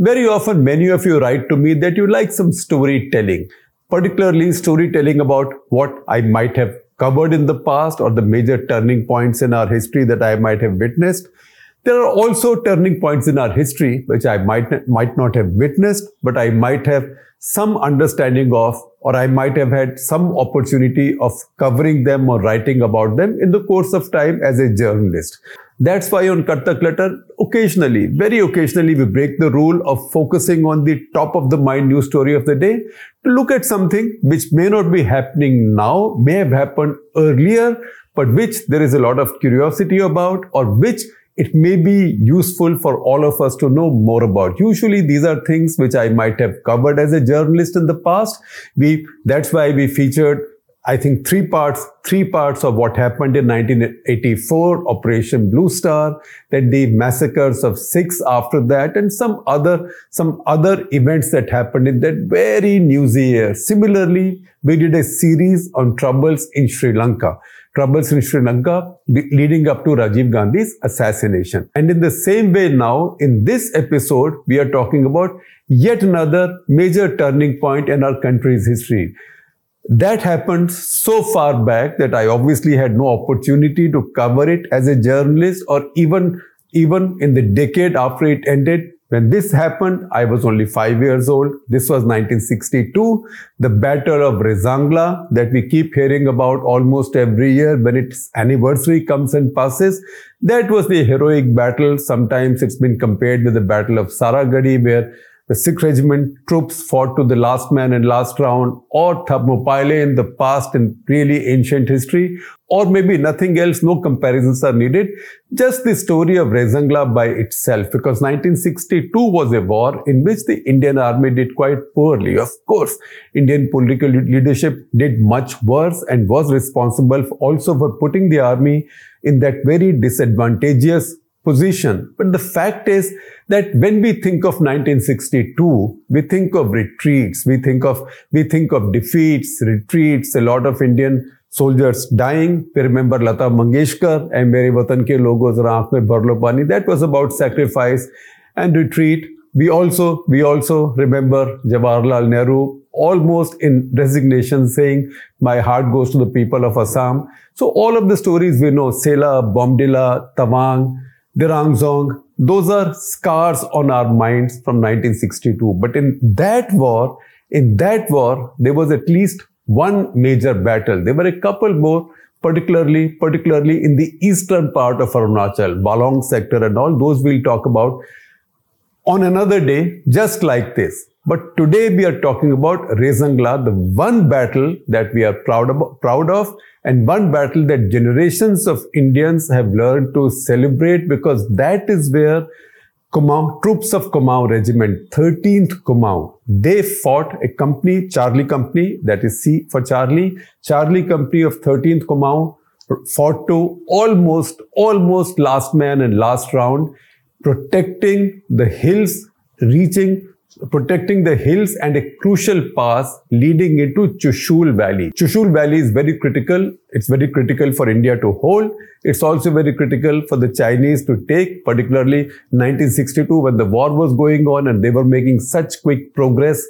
Very often, many of you write to me that you like some storytelling, particularly storytelling about what I might have covered in the past or the major turning points in our history that I might have witnessed. There are also turning points in our history which I might, might not have witnessed, but I might have some understanding of, or I might have had some opportunity of covering them or writing about them in the course of time as a journalist. That's why on Cut the Clutter, occasionally, very occasionally, we break the rule of focusing on the top of the mind news story of the day to look at something which may not be happening now, may have happened earlier, but which there is a lot of curiosity about or which it may be useful for all of us to know more about. Usually these are things which I might have covered as a journalist in the past. We, that's why we featured I think three parts, three parts of what happened in 1984, Operation Blue Star, then the massacres of Sikhs after that, and some other, some other events that happened in that very newsy year. Similarly, we did a series on troubles in Sri Lanka. Troubles in Sri Lanka leading up to Rajiv Gandhi's assassination. And in the same way now, in this episode, we are talking about yet another major turning point in our country's history. That happened so far back that I obviously had no opportunity to cover it as a journalist or even, even in the decade after it ended. When this happened, I was only five years old. This was 1962, the Battle of Rezangla that we keep hearing about almost every year when its anniversary comes and passes. That was the heroic battle. Sometimes it's been compared with the Battle of Saragarhi where the Sikh regiment troops fought to the last man and last round, or Thermopylae in the past in really ancient history, or maybe nothing else, no comparisons are needed. Just the story of Rezangla by itself, because 1962 was a war in which the Indian army did quite poorly. Of course, Indian political leadership did much worse and was responsible also for putting the army in that very disadvantageous position. But the fact is that when we think of 1962, we think of retreats, we think of, we think of defeats, retreats, a lot of Indian soldiers dying. We remember Lata Mangeshkar and Mere Watan ke logo zara mein pani. That was about sacrifice and retreat. We also, we also remember Jawaharlal Nehru almost in resignation saying, my heart goes to the people of Assam. So all of the stories we know, Sela, Bomdila, Tawang, Dirangzong, those are scars on our minds from 1962. But in that war, in that war, there was at least one major battle. There were a couple more, particularly, particularly in the eastern part of Arunachal, Walong sector and all. Those we'll talk about on another day, just like this. But today we are talking about Rezangla, the one battle that we are proud of, proud of and one battle that generations of Indians have learned to celebrate because that is where Kumaon, troops of Kumaon Regiment, 13th Kumaon, they fought a company, Charlie Company, that is C for Charlie, Charlie Company of 13th Kumaon fought to almost, almost last man and last round, protecting the hills, reaching protecting the hills and a crucial pass leading into Chushul Valley. Chushul Valley is very critical. It's very critical for India to hold. It's also very critical for the Chinese to take, particularly 1962 when the war was going on and they were making such quick progress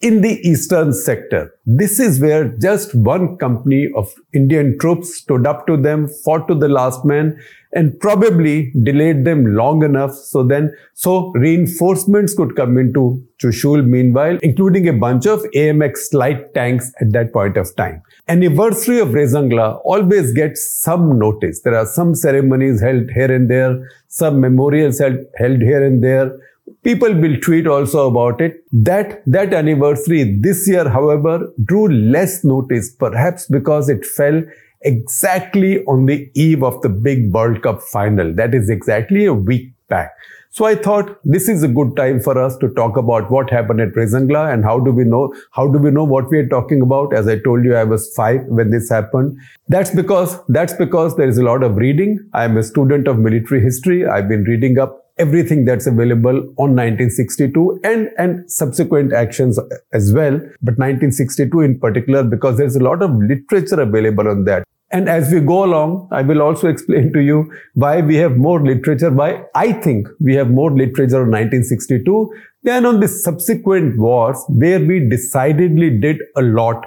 in the eastern sector. This is where just one company of Indian troops stood up to them, fought to the last man, and probably delayed them long enough so then so reinforcements could come into Chushul meanwhile, including a bunch of AMX light tanks at that point of time. Anniversary of Rezangla always gets some notice. There are some ceremonies held here and there, some memorials held, held here and there People will tweet also about it. That, that anniversary this year, however, drew less notice, perhaps because it fell exactly on the eve of the big World Cup final. That is exactly a week back. So I thought this is a good time for us to talk about what happened at Rezangla and how do we know, how do we know what we are talking about? As I told you, I was five when this happened. That's because, that's because there is a lot of reading. I am a student of military history. I've been reading up everything that's available on 1962 and, and subsequent actions as well. But 1962 in particular, because there's a lot of literature available on that. And as we go along, I will also explain to you why we have more literature, why I think we have more literature on 1962 than on the subsequent wars where we decidedly did a lot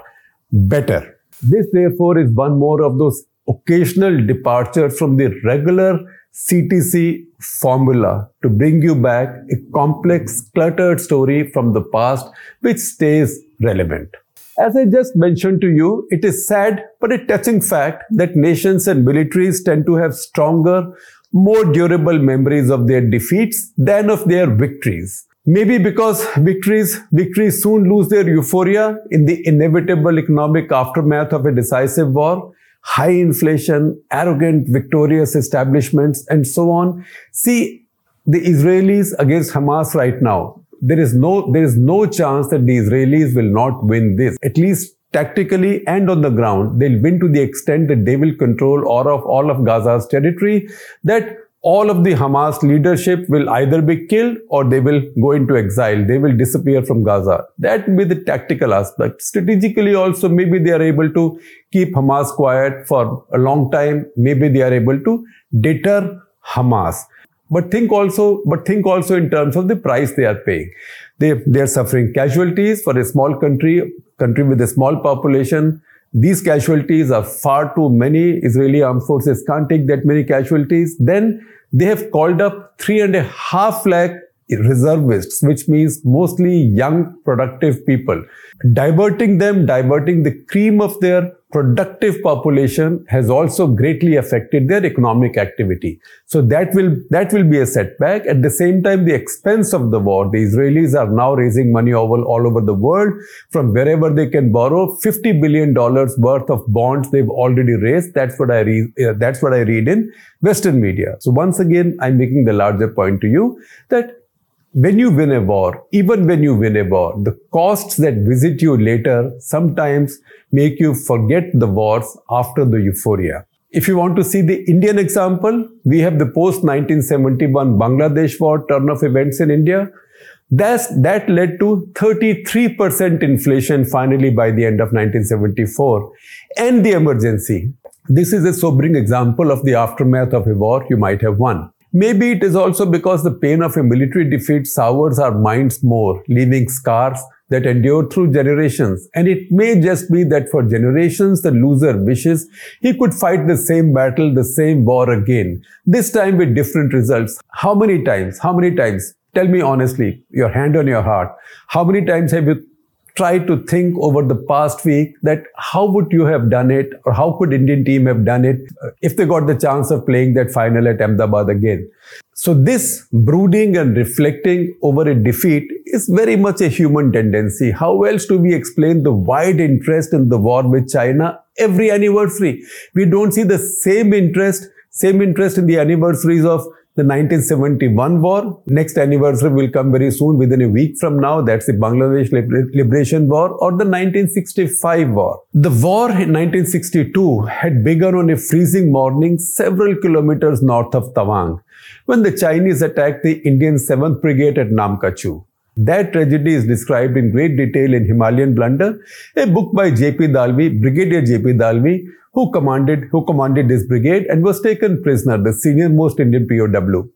better. This, therefore, is one more of those occasional departures from the regular CTC formula to bring you back a complex, cluttered story from the past which stays relevant. As I just mentioned to you, it is sad but a touching fact that nations and militaries tend to have stronger, more durable memories of their defeats than of their victories. Maybe because victories, victories soon lose their euphoria in the inevitable economic aftermath of a decisive war, high inflation, arrogant, victorious establishments, and so on. See, the Israelis against Hamas right now, there is no there is no chance that the Israelis will not win this. At least tactically and on the ground, they'll win to the extent that they will control all of all of Gaza's territory. That all of the Hamas leadership will either be killed or they will go into exile. They will disappear from Gaza. That will be the tactical aspect. Strategically also, maybe they are able to keep Hamas quiet for a long time. Maybe they are able to deter Hamas. But think also, but think also in terms of the price they are paying. They, they are suffering casualties for a small country, country with a small population. These casualties are far too many. Israeli armed forces can't take that many casualties. Then they have called up three and a half lakh reservists, which means mostly young, productive people. Diverting them, diverting the cream of their productive population has also greatly affected their economic activity. So that will, that will be a setback. At the same time, the expense of the war, the Israelis are now raising money all, all over the world from wherever they can borrow. $50 billion worth of bonds they've already raised. That's what I read, uh, that's what I read in Western media. So once again, I'm making the larger point to you that when you win a war, even when you win a war, the costs that visit you later sometimes make you forget the wars after the euphoria. If you want to see the Indian example, we have the post 1971 Bangladesh war turn of events in India. That's, that led to 33% inflation finally by the end of 1974 and the emergency. This is a sobering example of the aftermath of a war you might have won. Maybe it is also because the pain of a military defeat sours our minds more, leaving scars that endure through generations. And it may just be that for generations, the loser wishes he could fight the same battle, the same war again, this time with different results. How many times? How many times? Tell me honestly, your hand on your heart. How many times have you try to think over the past week that how would you have done it or how could Indian team have done it uh, if they got the chance of playing that final at Ahmedabad again. So this brooding and reflecting over a defeat is very much a human tendency. How else do we explain the wide interest in the war with China every anniversary? We don't see the same interest, same interest in the anniversaries of the 1971 war. Next anniversary will come very soon, within a week from now. That's the Bangladesh Liberation War or the 1965 war. The war in 1962 had begun on a freezing morning several kilometers north of Tawang when the Chinese attacked the Indian 7th Brigade at Namkachu. That tragedy is described in great detail in Himalayan Blunder, a book by J.P. Dalvi, Brigadier J.P. Dalvi, who commanded, who commanded this brigade and was taken prisoner, the senior most Indian POW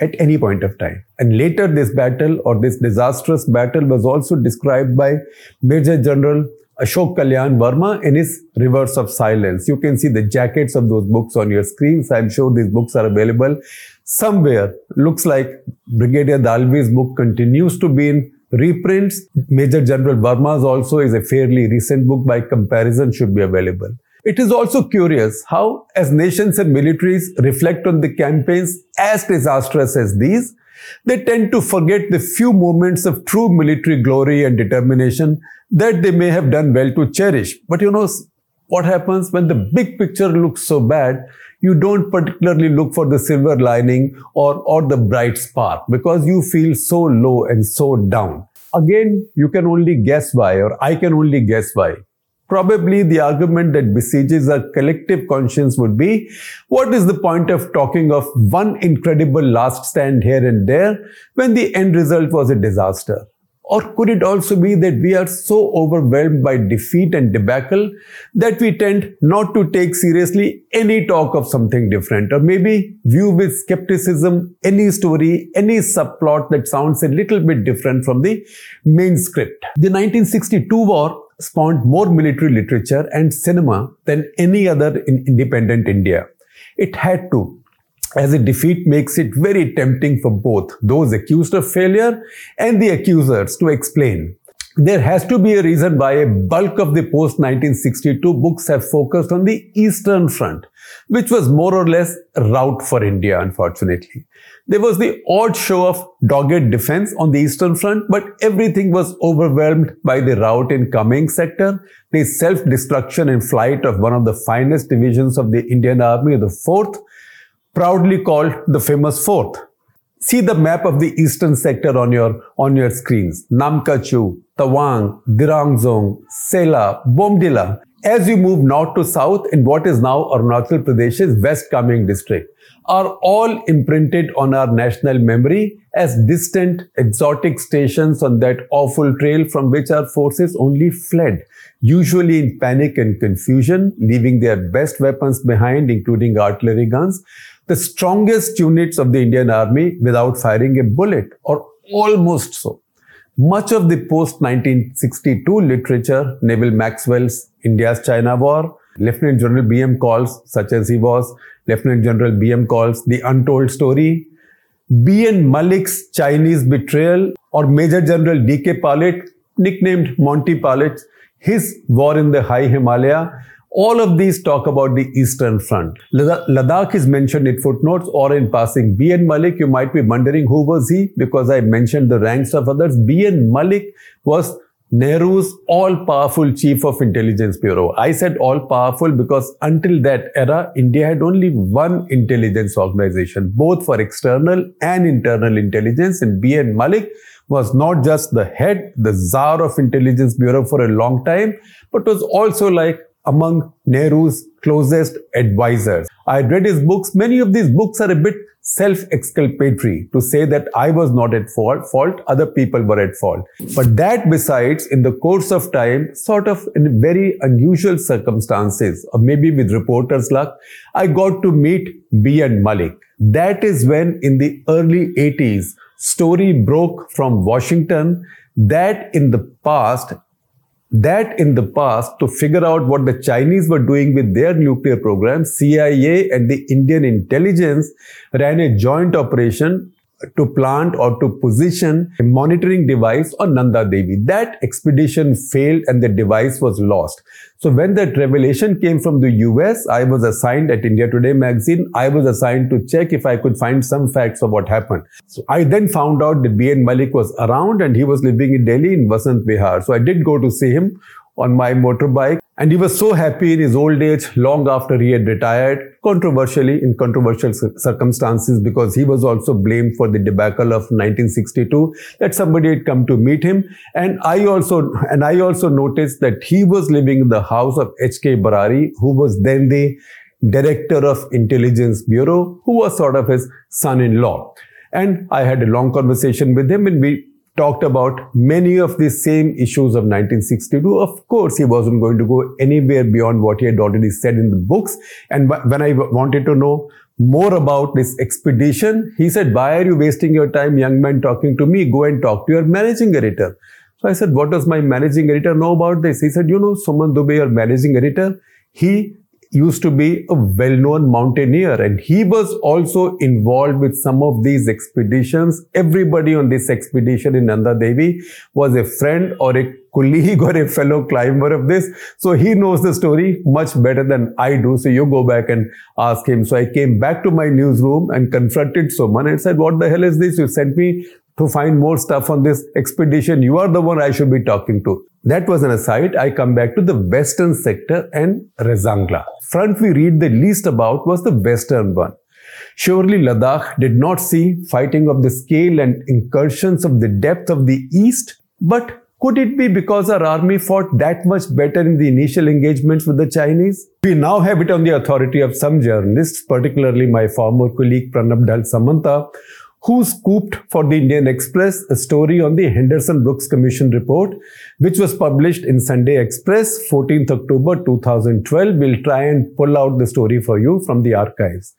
at any point of time. And later this battle or this disastrous battle was also described by Major General Ashok Kalyan Verma in his Rivers of Silence. You can see the jackets of those books on your screens. I'm sure these books are available somewhere. Looks like Brigadier Dalvi's book continues to be in reprints. Major General Verma's also is a fairly recent book by comparison should be available. It is also curious how, as nations and militaries reflect on the campaigns as disastrous as these, they tend to forget the few moments of true military glory and determination that they may have done well to cherish. But you know, what happens when the big picture looks so bad, you don't particularly look for the silver lining or, or the bright spark because you feel so low and so down. Again, you can only guess why, or I can only guess why. Probably the argument that besieges our collective conscience would be, what is the point of talking of one incredible last stand here and there when the end result was a disaster? Or could it also be that we are so overwhelmed by defeat and debacle that we tend not to take seriously any talk of something different, or maybe view with skepticism any story, any subplot that sounds a little bit different from the main script? The 1962 war spawned more military literature and cinema than any other in independent India. It had to as a defeat makes it very tempting for both those accused of failure and the accusers to explain. There has to be a reason why a bulk of the post 1962 books have focused on the Eastern Front, which was more or less rout for India, unfortunately. There was the odd show of dogged defense on the Eastern Front, but everything was overwhelmed by the rout in Kameng sector, the self-destruction and flight of one of the finest divisions of the Indian Army, the 4th, proudly called the famous fourth. See the map of the eastern sector on your, on your screens. Namkachu, Tawang, Dirangzong, Sela, Bomdila. As you move north to south in what is now Arunachal Pradesh's West Kameng district are all imprinted on our national memory as distant exotic stations on that awful trail from which our forces only fled, usually in panic and confusion, leaving their best weapons behind, including artillery guns, the strongest units of the Indian Army without firing a bullet, or almost so. Much of the post 1962 literature, Neville Maxwell's India's China War, Lieutenant General B.M. Kaul's, such as he was, Lieutenant General B.M. Kaul's, The Untold Story, B.N. Malik's Chinese Betrayal, or Major General D.K. Palit, nicknamed Monty Palit, his War in the High Himalaya, all of these talk about the Eastern Front. Ladakh is mentioned in footnotes or in passing. B.N. Malik, you might be wondering who was he because I mentioned the ranks of others. B.N. Malik was Nehru's all-powerful chief of intelligence bureau. I said all-powerful because until that era, India had only one intelligence organization, both for external and internal intelligence. And B.N. Malik was not just the head, the czar of intelligence bureau for a long time, but was also like among Nehru's closest advisors. I had read his books. Many of these books are a bit self-exculpatory to say that I was not at fault, fault, other people were at fault. But that besides, in the course of time, sort of in very unusual circumstances, or maybe with reporters' luck, I got to meet B.N. Malik. That is when in the early 80s, story broke from Washington that in the past, that in the past to figure out what the Chinese were doing with their nuclear program, CIA and the Indian intelligence ran a joint operation to plant or to position a monitoring device on Nanda Devi. That expedition failed and the device was lost. So when that revelation came from the US, I was assigned at India Today magazine, I was assigned to check if I could find some facts of what happened. So I then found out that B.N. Malik was around and he was living in Delhi in Vasant Vihar. So I did go to see him on my motorbike. And he was so happy in his old age, long after he had retired, controversially in controversial circumstances, because he was also blamed for the debacle of 1962, that somebody had come to meet him. And I also, and I also noticed that he was living in the house of H.K. Barari, who was then the director of intelligence bureau, who was sort of his son-in-law. And I had a long conversation with him and we talked about many of the same issues of 1962. Of course, he wasn't going to go anywhere beyond what he had already said in the books. And when I wanted to know more about this expedition, he said, why are you wasting your time, young man, talking to me? Go and talk to your managing editor. So I said, what does my managing editor know about this? He said, you know, Suman Dubey, your managing editor, he used to be a well-known mountaineer and he was also involved with some of these expeditions. Everybody on this expedition in Nanda Devi was a friend or a colleague or a fellow climber of this. So he knows the story much better than I do. So you go back and ask him. So I came back to my newsroom and confronted Suman and said, what the hell is this? You sent me to find more stuff on this expedition. You are the one I should be talking to. That was an aside. I come back to the western sector and Rezangla. Front we read the least about was the western one. Surely Ladakh did not see fighting of the scale and incursions of the depth of the east, but could it be because our army fought that much better in the initial engagements with the Chinese? We now have it on the authority of some journalists, particularly my former colleague Pranab Dhal Samanta, who scooped for the Indian Express a story on the Henderson Brooks Commission report, which was published in Sunday Express, 14th October 2012. We'll try and pull out the story for you from the archives.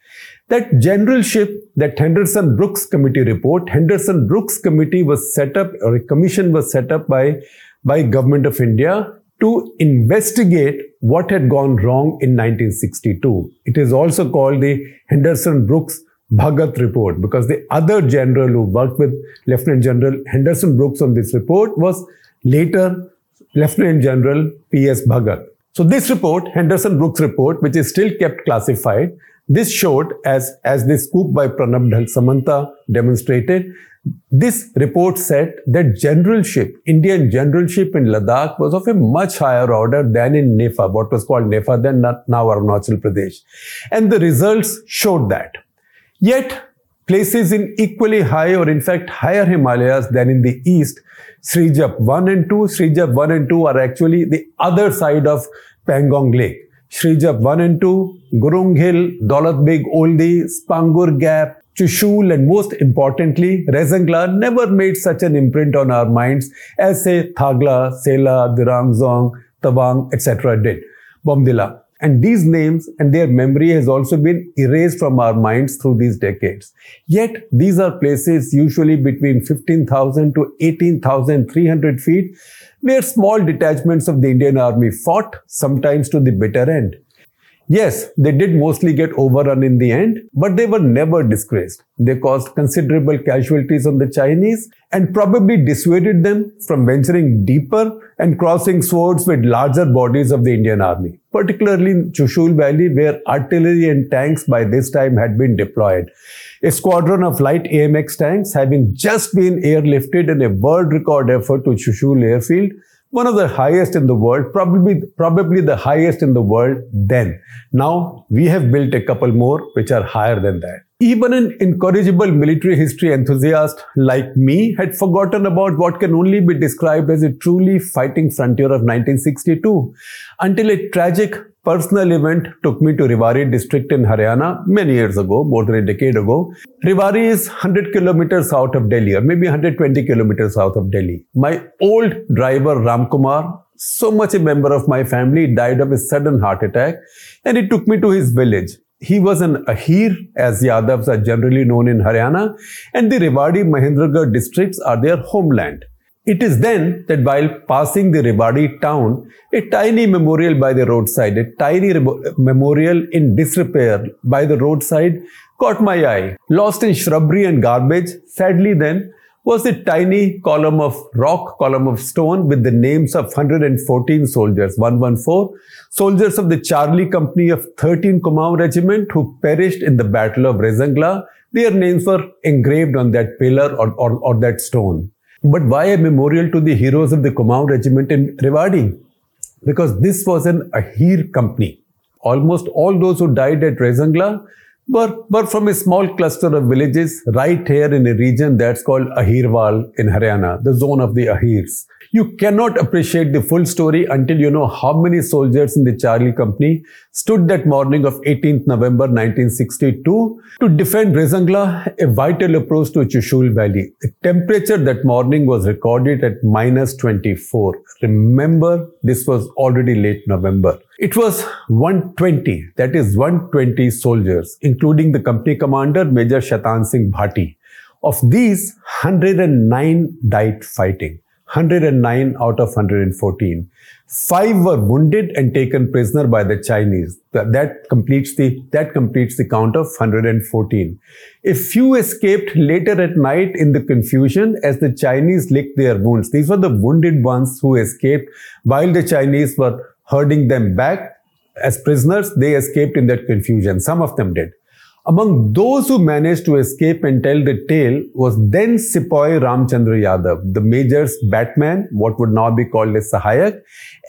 That generalship, that Henderson Brooks Committee report, Henderson Brooks Committee was set up, or a commission was set up by, by Government of India to investigate what had gone wrong in 1962. It is also called the Henderson Brooks Bhagat report because the other general who worked with Lieutenant General Henderson Brooks on this report was later Lieutenant General P.S. Bhagat. So this report, Henderson Brooks report, which is still kept classified, this showed, as, as the scoop by Pranab Samanta demonstrated, this report said that generalship, Indian generalship in Ladakh was of a much higher order than in Nefa, what was called Nefa then, now Arunachal Pradesh. And the results showed that. Yet, places in equally high or in fact higher Himalayas than in the east, Srijap 1 and 2, Srijap 1 and 2 are actually the other side of Pangong Lake. Srijap 1 and 2, Gurung Hill, Daulat Beg Oldi, Spangur Gap, Chushul, and most importantly, Rezangla never made such an imprint on our minds as say Thagla, Sela, Dirangzong, Tawang, etc. did. Bomdila. And these names and their memory has also been erased from our minds through these decades. Yet, these are places usually between 15,000 to 18,300 feet where small detachments of the Indian Army fought, sometimes to the bitter end. Yes, they did mostly get overrun in the end, but they were never disgraced. They caused considerable casualties on the Chinese and probably dissuaded them from venturing deeper and crossing swords with larger bodies of the Indian army, particularly in Chushul Valley where artillery and tanks by this time had been deployed. A squadron of light AMX tanks having just been airlifted in a world record effort to Chushul airfield one of the highest in the world, probably, probably the highest in the world then. Now we have built a couple more which are higher than that. Even an incorrigible military history enthusiast like me had forgotten about what can only be described as a truly fighting frontier of 1962 until a tragic personal event took me to Rewari district in Haryana many years ago, more than a decade ago. Rewari is 100 kilometers south of Delhi, or maybe 120 kilometers south of Delhi. My old driver Ramkumar, so much a member of my family, died of a sudden heart attack, and he took me to his village. He was an Ahir, as the Yadavs are generally known in Haryana, and the Rewari Mahendragarh districts are their homeland. It is then that while passing the Rewari town, a tiny memorial by the roadside, a tiny memorial in disrepair by the roadside caught my eye. Lost in shrubbery and garbage, sadly then, was a tiny column of rock, column of stone with the names of 114 soldiers, 114, soldiers of the Charlie Company of 13 Kumaon Regiment who perished in the Battle of Rezangla. Their names were engraved on that pillar or, or, or that stone. But why a memorial to the heroes of the Kumaon regiment in Rewari? Because this was an Ahir company. Almost all those who died at Rezangla were, were from a small cluster of villages right here in a region that's called Ahirwal in Haryana, the zone of the Ahirs. You cannot appreciate the full story until you know how many soldiers in the Charlie Company stood that morning of 18th November 1962 to defend Rezangla, a vital approach to Chushul Valley. The temperature that morning was recorded at minus 24. Remember, this was already late November. It was 120, that is 120 soldiers, including the company commander Major Shaitan Singh Bhati. Of these, 109 died fighting. 109 out of 114. Five were wounded and taken prisoner by the Chinese. That, completes the that completes the count of 114. A few escaped later at night in the confusion as the Chinese licked their wounds. These were the wounded ones who escaped while the Chinese were herding them back as prisoners. They escaped in that confusion. Some of them did. Among those who managed to escape and tell the tale was then Sepoy Ramchandra Yadav, the major's batman, what would now be called a Sahayak,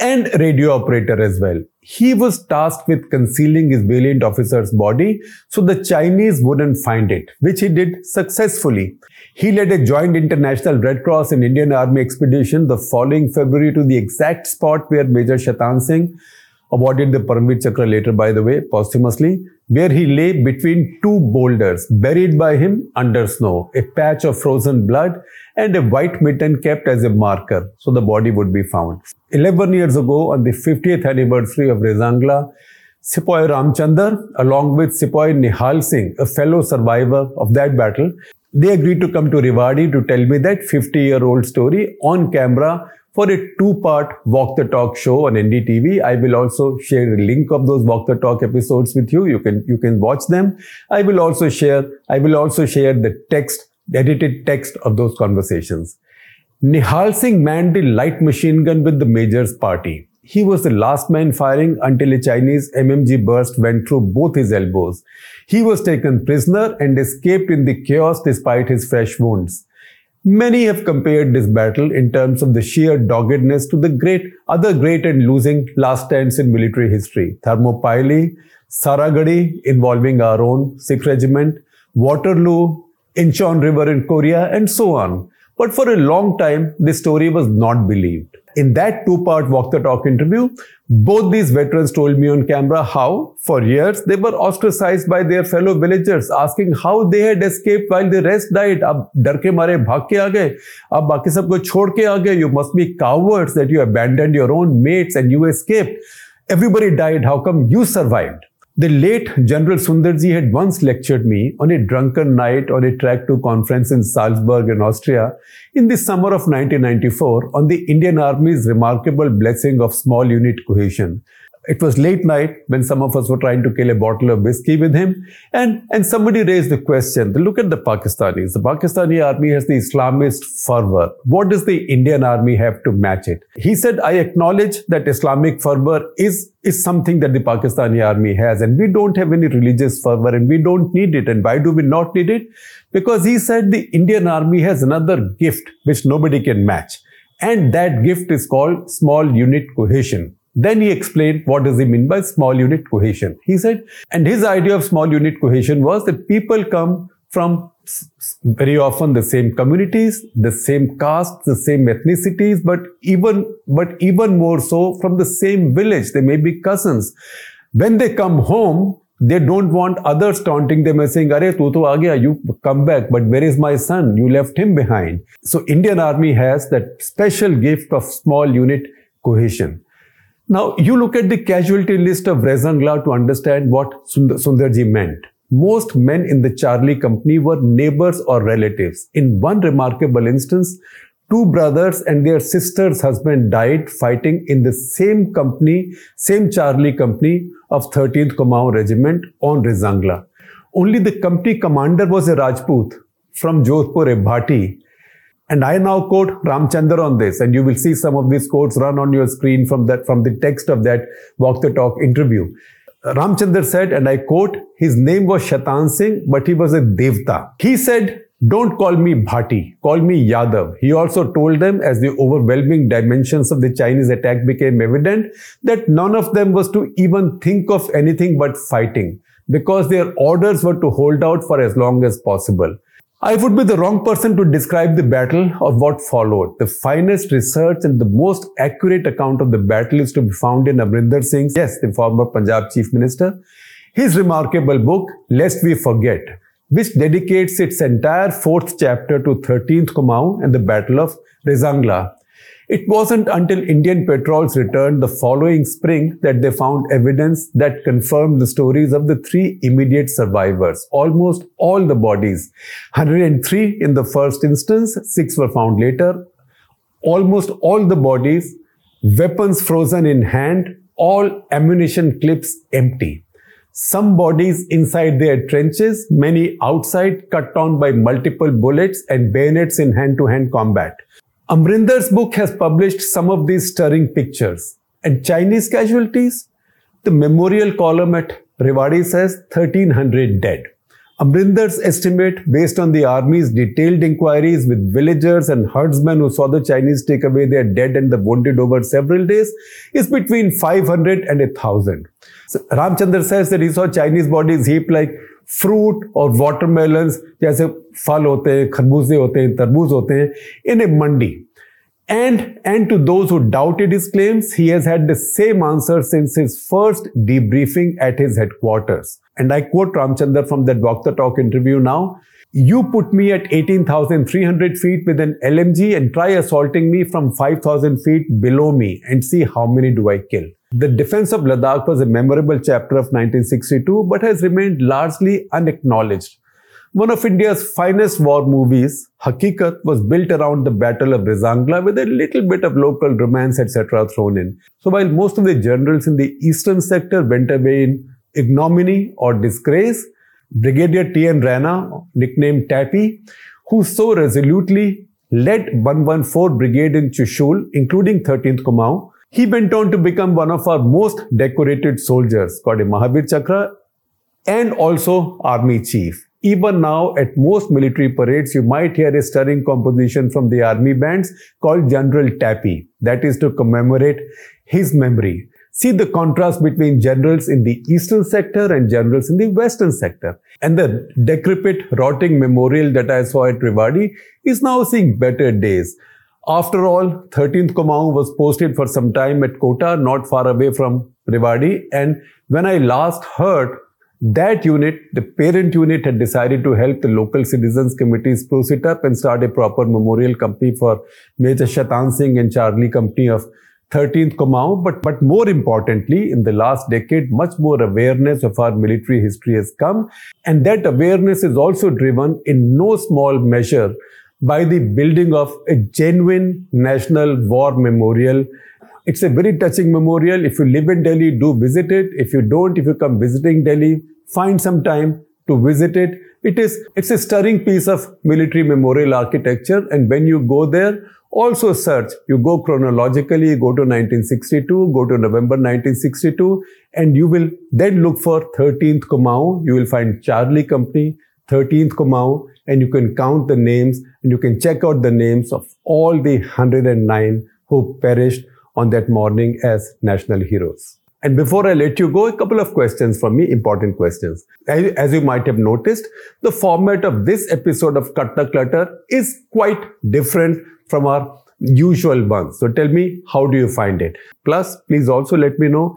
and radio operator as well. He was tasked with concealing his valiant officer's body so the Chinese wouldn't find it, which he did successfully. He led a joint international Red Cross and Indian Army expedition the following February to the exact spot where Major Shaitan Singh awarded the Paramveer Chakra later, by the way, posthumously, where he lay between two boulders, buried by him under snow, a patch of frozen blood, and a white mitten kept as a marker so the body would be found. 11 years ago, on the 50th anniversary of Rezangla, Sepoy Ramchandar, along with Sepoy Nihal Singh, a fellow survivor of that battle, they agreed to come to Rewari to tell me that 50 year old story on camera for a two part Walk the Talk show on NDTV. I will also share a link of those Walk the Talk episodes with you. You can, you can watch them. I will also share, I will also share the text, the edited text of those conversations. Nihal Singh manned the light machine gun with the Major's party. He was the last man firing until a Chinese MMG burst went through both his elbows. He was taken prisoner and escaped in the chaos despite his fresh wounds. Many have compared this battle in terms of the sheer doggedness to the great other great and losing last stands in military history. Thermopylae, Saragarhi involving our own Sikh regiment, Waterloo, Imjin River in Korea, and so on. But for a long time, this story was not believed. In that two part Walk the Talk interview, both these veterans told me on camera how, for years, they were ostracized by their fellow villagers, asking how they had escaped while the rest died. अब डर के मारे भाग के आ गए अब बाकी सबको छोड़ के आ गए You must be cowards that you abandoned your own mates and you escaped. Everybody died. How come you survived? The late General Sundarji had once lectured me on a drunken night on a track two conference in Salzburg in Austria in the summer of 1994 on the Indian Army's remarkable blessing of small unit cohesion. It was late night when some of us were trying to kill a bottle of whiskey with him. And, and somebody raised the question, look at the Pakistanis. The Pakistani army has the Islamist fervor. What does the Indian army have to match it? He said, I acknowledge that Islamic fervor is, is something that the Pakistani army has. And we don't have any religious fervor and we don't need it. And why do we not need it? Because he said the Indian army has another gift which nobody can match. And that gift is called small unit cohesion. Then he explained what does he mean by small unit cohesion. He said, and his idea of small unit cohesion was that people come from very often the same communities, the same castes, the same ethnicities, but even, but even more so from the same village. They may be cousins. When they come home, they don't want others taunting them and saying, Are, tu to you come back, but where is my son? You left him behind. So Indian Army has that special gift of small unit cohesion. Now, you look at the casualty list of Rezangla to understand what Sundarji meant. Most men in the Charlie company were neighbors or relatives. In one remarkable instance, two brothers and their sister's husband died fighting in the same company, same Charlie company of 13th Kumaon Regiment on Rezangla. Only the company commander was a Rajput from Jodhpur, a Bhati, and I now quote Ramchandar on this, and you will see some of these quotes run on your screen from that from the text of that Walk the Talk interview. Ramchandar said, and I quote, his name was Shaitan Singh, but he was a Devta. He said, don't call me Bhati, call me Yadav. He also told them, as the overwhelming dimensions of the Chinese attack became evident, that none of them was to even think of anything but fighting, because their orders were to hold out for as long as possible. I would be the wrong person to describe the battle or what followed. The finest research and the most accurate account of the battle is to be found in Amrinder Singh's, yes, the former Punjab Chief Minister, his remarkable book, Lest We Forget, which dedicates its entire fourth chapter to 13th Kumaon and the Battle of Rezangla. It wasn't until Indian patrols returned the following spring that they found evidence that confirmed the stories of the three immediate survivors. Almost all the bodies, 103 in the first instance, six were found later. Almost all the bodies, weapons frozen in hand, all ammunition clips empty. Some bodies inside their trenches, many outside, cut down by multiple bullets and bayonets in hand to hand combat. Amrinder's book has published some of these stirring pictures. And Chinese casualties? The memorial column at Rewari says 1300 dead. Amrinder's estimate, based on the army's detailed inquiries with villagers and herdsmen who saw the Chinese take away their dead and the wounded over several days, is between 500 and 1000. So says that he saw Chinese bodies heaped like fruit और watermelons जैसे फल होते हैं खरबूजे होते हैं तरबूज होते हैं इन ए मंडी And, and to those who doubted his claims, he has had the same answer since his first debriefing at his headquarters. And I quote Ramchandar from that Walk the Talk interview now. You put me at 18,300 feet with an LMG and try assaulting me from 5,000 feet below me and see how many do I kill. The defense of Ladakh was a memorable chapter of 1962 but has remained largely unacknowledged. One of India's finest war movies, Hakikat, was built around the Battle of Rezangla with a little bit of local romance, etc. thrown in. So while most of the generals in the eastern sector went away in ignominy or disgrace, Brigadier T.N. Raina, nicknamed Tappy, who so resolutely led 114 Brigade in Chushul, including 13th Kumaon, he went on to become one of our most decorated soldiers, got a Mahavir Chakra, and also Army Chief. Even now, at most military parades, you might hear a stirring composition from the army bands called General Tappy. That is to commemorate his memory. See the contrast between generals in the eastern sector and generals in the western sector. And the decrepit, rotting memorial that I saw at Rewari is now seeing better days. After all, 13th Kumaon was posted for some time at Kota, not far away from Rewari. And when I last heard, that unit, the parent unit had decided to help the local citizens committees spruce it up and start a proper memorial company for Major Shaitan Singh and Charlie Company of 13th Kumaon. But, but more importantly, in the last decade, much more awareness of our military history has come. And that awareness is also driven in no small measure by the building of a genuine national war memorial it's a very touching memorial. If you live in Delhi, do visit it. If you don't, if you come visiting Delhi, find some time to visit it. It is, it's a stirring piece of military memorial architecture. And when you go there, also search. You go chronologically, go to 1962, go to November 1962, and you will then look for 13th Kumaon. You will find Charlie Company, 13th Kumaon, and you can count the names and you can check out the names of all the 109 who perished on that morning as national heroes. And before I let you go, a couple of questions from me, important questions. As you might have noticed, the format of this episode of Cut the Clutter is quite different from our usual ones. So tell me, how do you find it? Plus, please also let me know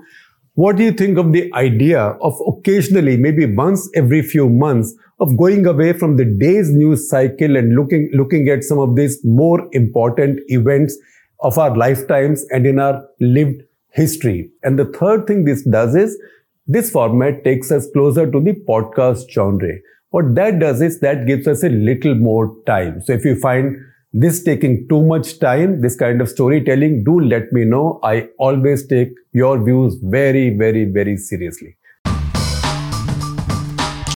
what do you think of the idea of occasionally, maybe once every few months, of going away from the day's news cycle and looking, looking at some of these more important events of our lifetimes and in our lived history. And the third thing this does is this format takes us closer to the podcast genre. What that does is that gives us a little more time. So if you find this taking too much time, this kind of storytelling, do let me know. I always take your views very, very, very seriously.